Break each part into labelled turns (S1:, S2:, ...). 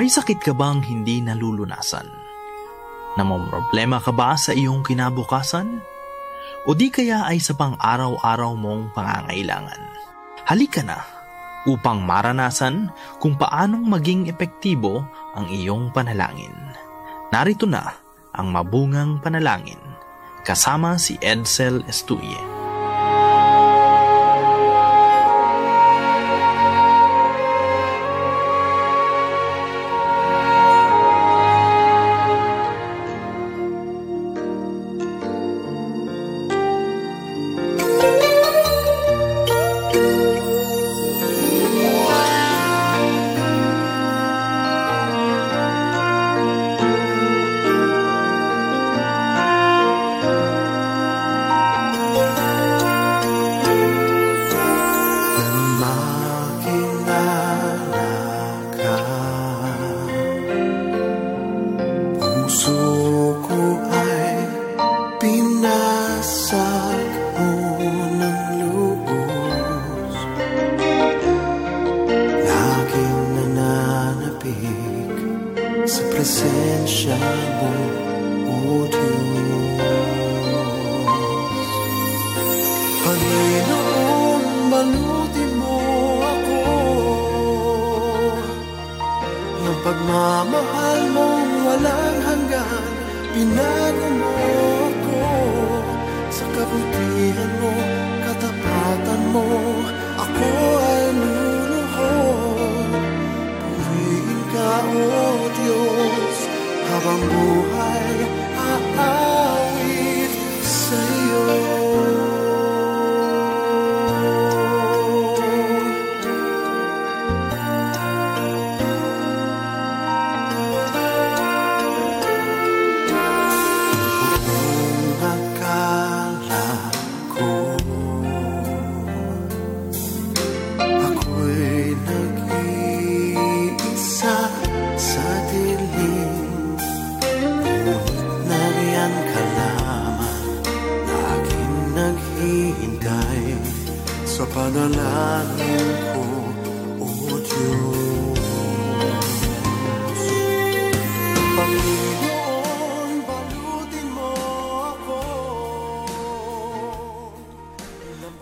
S1: May sakit ka bang hindi nalulunasan? Namomroblema ka ba sa iyong kinabukasan? O di kaya ay sa pang-araw-araw mong pangangailangan? Halika na upang maranasan kung paanong maging epektibo ang iyong panalangin. Narito na ang mabungang panalangin kasama si Edsel Estuye. habang buhay aalis. sa panalangin ko, O oh, oh, Diyos.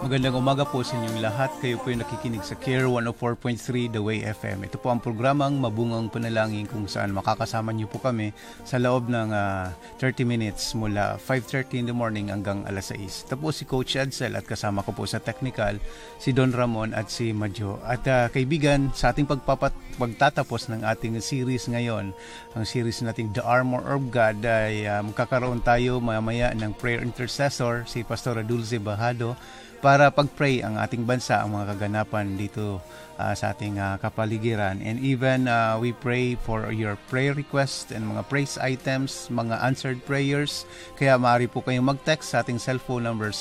S2: Magandang umaga po sa inyong lahat. Kayo po yung nakikinig sa Care 104.3 The Way FM. Ito po ang programang Mabungang Panalangin kung saan makakasama niyo po kami sa loob ng uh, ah, 30 minutes mula 5.30 in the morning hanggang alas 6. Ito po si Coach Edsel at kasama ko po sa technical si Don Ramon at si Majo. At uh, kaibigan, sa ating pagpapat pagtatapos ng ating series ngayon, ang series nating The Armor of God ay uh, magkakaroon tayo mamaya ng prayer intercessor si Pastor Dulce Bahado para para pagpray ang ating bansa, ang mga kaganapan dito uh, sa ating uh, kapaligiran. And even uh, we pray for your prayer requests and mga praise items, mga answered prayers. Kaya maaari po kayong mag-text sa ating cellphone number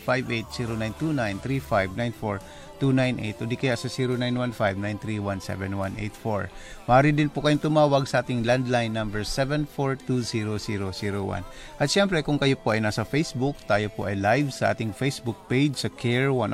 S2: 0946-763-9858, 0929 0917-931-2982 di kaya sa 0915-931-7184. Maaari din po kayong tumawag sa ating landline number 7420001. At syempre kung kayo po ay nasa Facebook, tayo po ay live sa ating Facebook page sa Care 104.3 uh,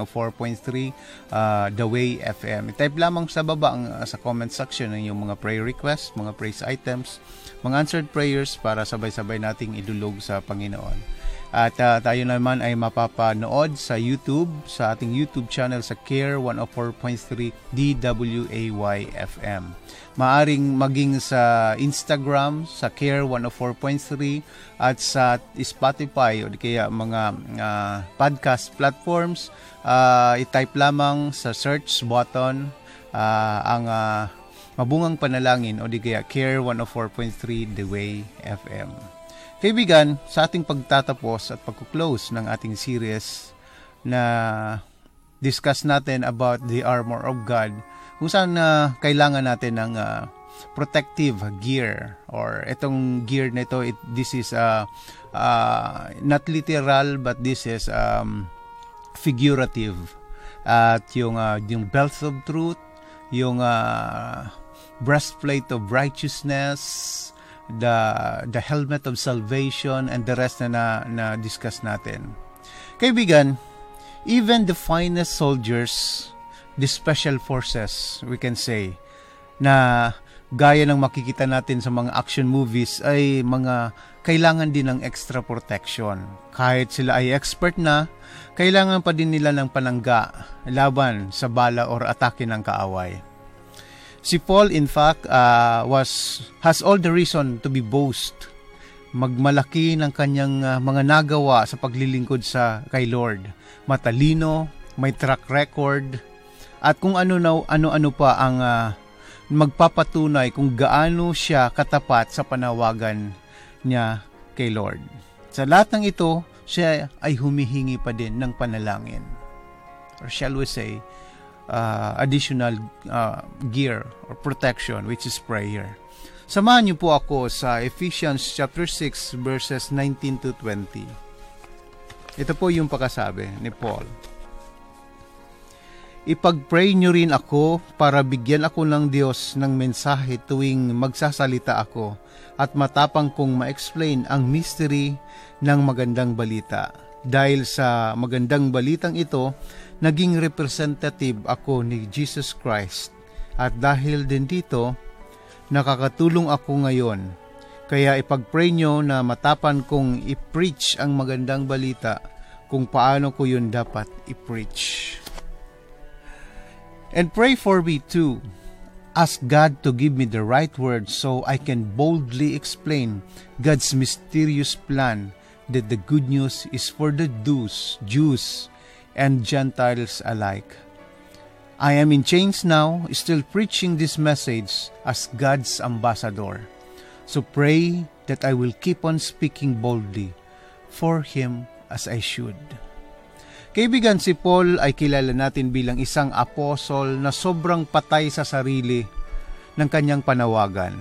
S2: ah, The Way FM. Type lamang sa baba ang, ah, sa comment section ng iyong mga prayer requests, mga praise items, mga answered prayers para sabay-sabay nating idulog sa Panginoon. At uh, tayo naman ay mapapanood sa YouTube, sa ating YouTube channel sa Care 104.3 DWAY FM. Maaring maging sa Instagram sa Care 104.3 at sa Spotify o kaya mga uh, podcast platforms. Uh, i-type lamang sa search button uh, ang uh, mabungang panalangin o di kaya Care 104.3 The Way FM. Kaibigan, sa ating pagtatapos at pagkuklose ng ating series na discuss natin about the armor of God, kung saan uh, kailangan natin ng uh, protective gear or itong gear nito it, this is uh, uh, not literal but this is um, figurative. At yung uh, yung belt of truth yung uh, breastplate of righteousness the the helmet of salvation and the rest na na, na discuss natin. Kaibigan, even the finest soldiers, the special forces, we can say, na gaya ng makikita natin sa mga action movies ay mga kailangan din ng extra protection. Kahit sila ay expert na, kailangan pa din nila ng panangga laban sa bala or atake ng kaaway. Si Paul in fact uh, was has all the reason to be boast magmalaki ng kanyang uh, mga nagawa sa paglilingkod sa kay Lord. Matalino, may track record, at kung ano na ano-ano pa ang uh, magpapatunay kung gaano siya katapat sa panawagan niya kay Lord. Sa lahat ng ito, siya ay humihingi pa din ng panalangin. Or shall we say, uh, additional uh, gear or protection which is prayer. Samahan niyo po ako sa Ephesians chapter 6 verses 19 to 20. Ito po yung pakasabi ni Paul. Ipag-pray nyo rin ako para bigyan ako ng Diyos ng mensahe tuwing magsasalita ako at matapang kong ma-explain ang mystery ng magandang balita. Dahil sa magandang balitang ito, naging representative ako ni Jesus Christ. At dahil din dito, nakakatulong ako ngayon. Kaya ipag-pray nyo na matapan kong i-preach ang magandang balita kung paano ko yun dapat i-preach. And pray for me too. Ask God to give me the right words so I can boldly explain God's mysterious plan that the good news is for the Jews, Jews and Gentiles alike. I am in chains now, still preaching this message as God's ambassador. So pray that I will keep on speaking boldly for Him as I should. Kaibigan, si Paul ay kilala natin bilang isang apostol na sobrang patay sa sarili ng kanyang panawagan.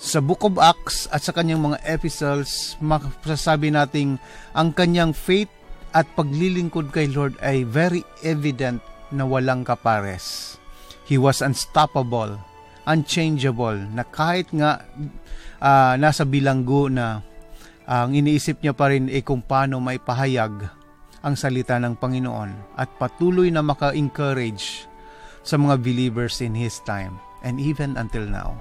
S2: Sa Book of Acts at sa kanyang mga epistles, masasabi nating ang kanyang faith at paglilingkod kay Lord ay very evident na walang kapares. He was unstoppable, unchangeable, na kahit nga uh, nasa bilanggo na ang iniisip niya pa rin ay kung paano may pahayag ang salita ng Panginoon at patuloy na maka-encourage sa mga believers in His time and even until now.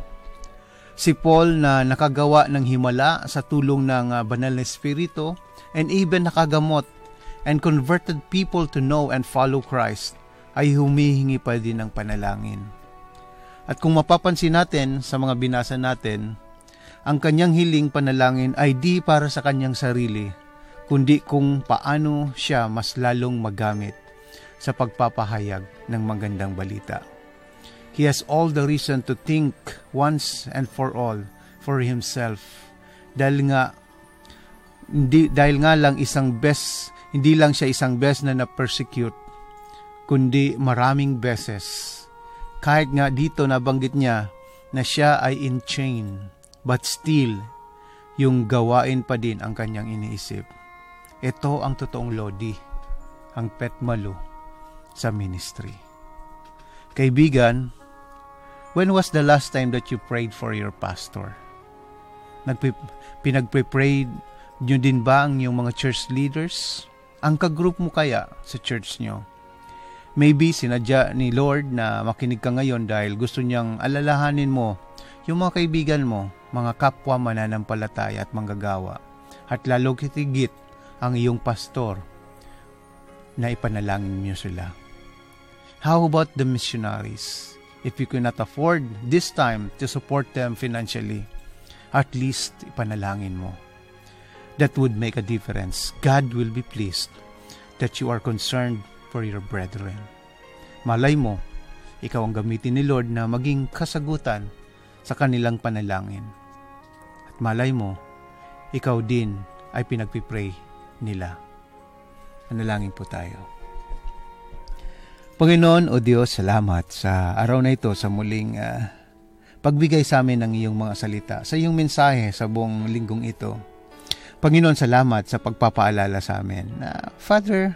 S2: Si Paul na nakagawa ng himala sa tulong ng uh, banal na espiritu and even nakagamot and converted people to know and follow Christ ay humihingi pa din ng panalangin. At kung mapapansin natin sa mga binasa natin, ang kanyang hiling panalangin ay di para sa kanyang sarili, kundi kung paano siya mas lalong magamit sa pagpapahayag ng magandang balita. He has all the reason to think once and for all for himself. Dahil nga hindi, dahil nga lang isang best, hindi lang siya isang best na na-persecute, kundi maraming beses. Kahit nga dito nabanggit niya na siya ay in chain, but still, yung gawain pa din ang kanyang iniisip. Ito ang totoong Lodi, ang petmalo sa ministry. Kaibigan, when was the last time that you prayed for your pastor? Nagpi- pinagpe-pray nyo din ba ang yung mga church leaders? Ang kagroup mo kaya sa church nyo? Maybe sinadya ni Lord na makinig ka ngayon dahil gusto niyang alalahanin mo yung mga kaibigan mo, mga kapwa mananampalataya at manggagawa. At lalo kitigit ang iyong pastor na ipanalangin niyo sila. How about the missionaries? If you cannot afford this time to support them financially, at least ipanalangin mo. That would make a difference. God will be pleased that you are concerned for your brethren. Malay mo, ikaw ang gamitin ni Lord na maging kasagutan sa kanilang panalangin. At malay mo, ikaw din ay pinagpipray nila. Manalangin po tayo. Panginoon o Diyos, salamat sa araw na ito sa muling uh, pagbigay sa amin ng iyong mga salita, sa iyong mensahe sa buong linggong ito. Panginoon, salamat sa pagpapaalala sa amin na, Father,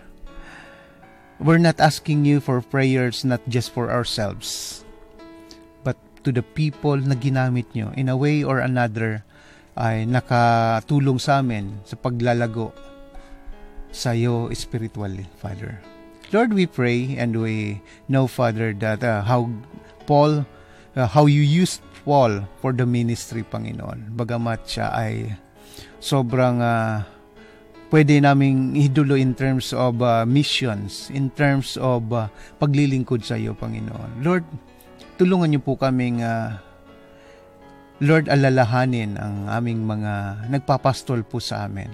S2: we're not asking you for prayers not just for ourselves, but to the people na ginamit nyo in a way or another ay nakatulong sa amin sa paglalago sa iyo spiritually, Father. Lord, we pray and we know, Father, that uh, how Paul uh, how you used Paul for the ministry, Panginoon. Bagamat siya ay sobrang uh, pwede naming idulo in terms of uh, missions, in terms of uh, paglilingkod sa iyo, Panginoon. Lord, tulungan niyo po kaming uh, Lord, alalahanin ang aming mga nagpapastol po sa amin,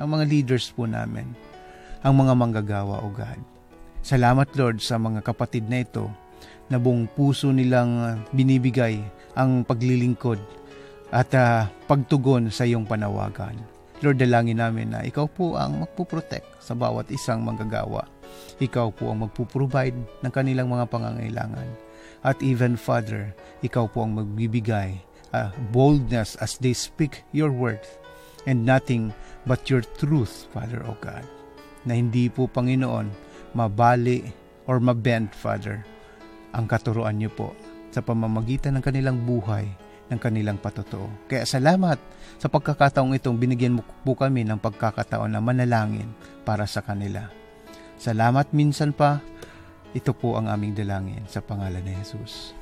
S2: ang mga leaders po namin, ang mga manggagawa, O God. Salamat, Lord, sa mga kapatid na ito na buong puso nilang binibigay ang paglilingkod at uh, pagtugon sa iyong panawagan. Lord, dalangin namin na ikaw po ang magpuprotect sa bawat isang manggagawa. Ikaw po ang magpuprovide ng kanilang mga pangangailangan. At even, Father, ikaw po ang magbibigay uh, boldness as they speak your word and nothing but your truth, Father, O God. Na hindi po, Panginoon, mabali or mabend, Father, ang katuruan niyo po sa pamamagitan ng kanilang buhay, ng kanilang patotoo. Kaya salamat sa pagkakataong itong binigyan mo po kami ng pagkakataon na manalangin para sa kanila. Salamat minsan pa, ito po ang aming dalangin sa pangalan ni Jesus.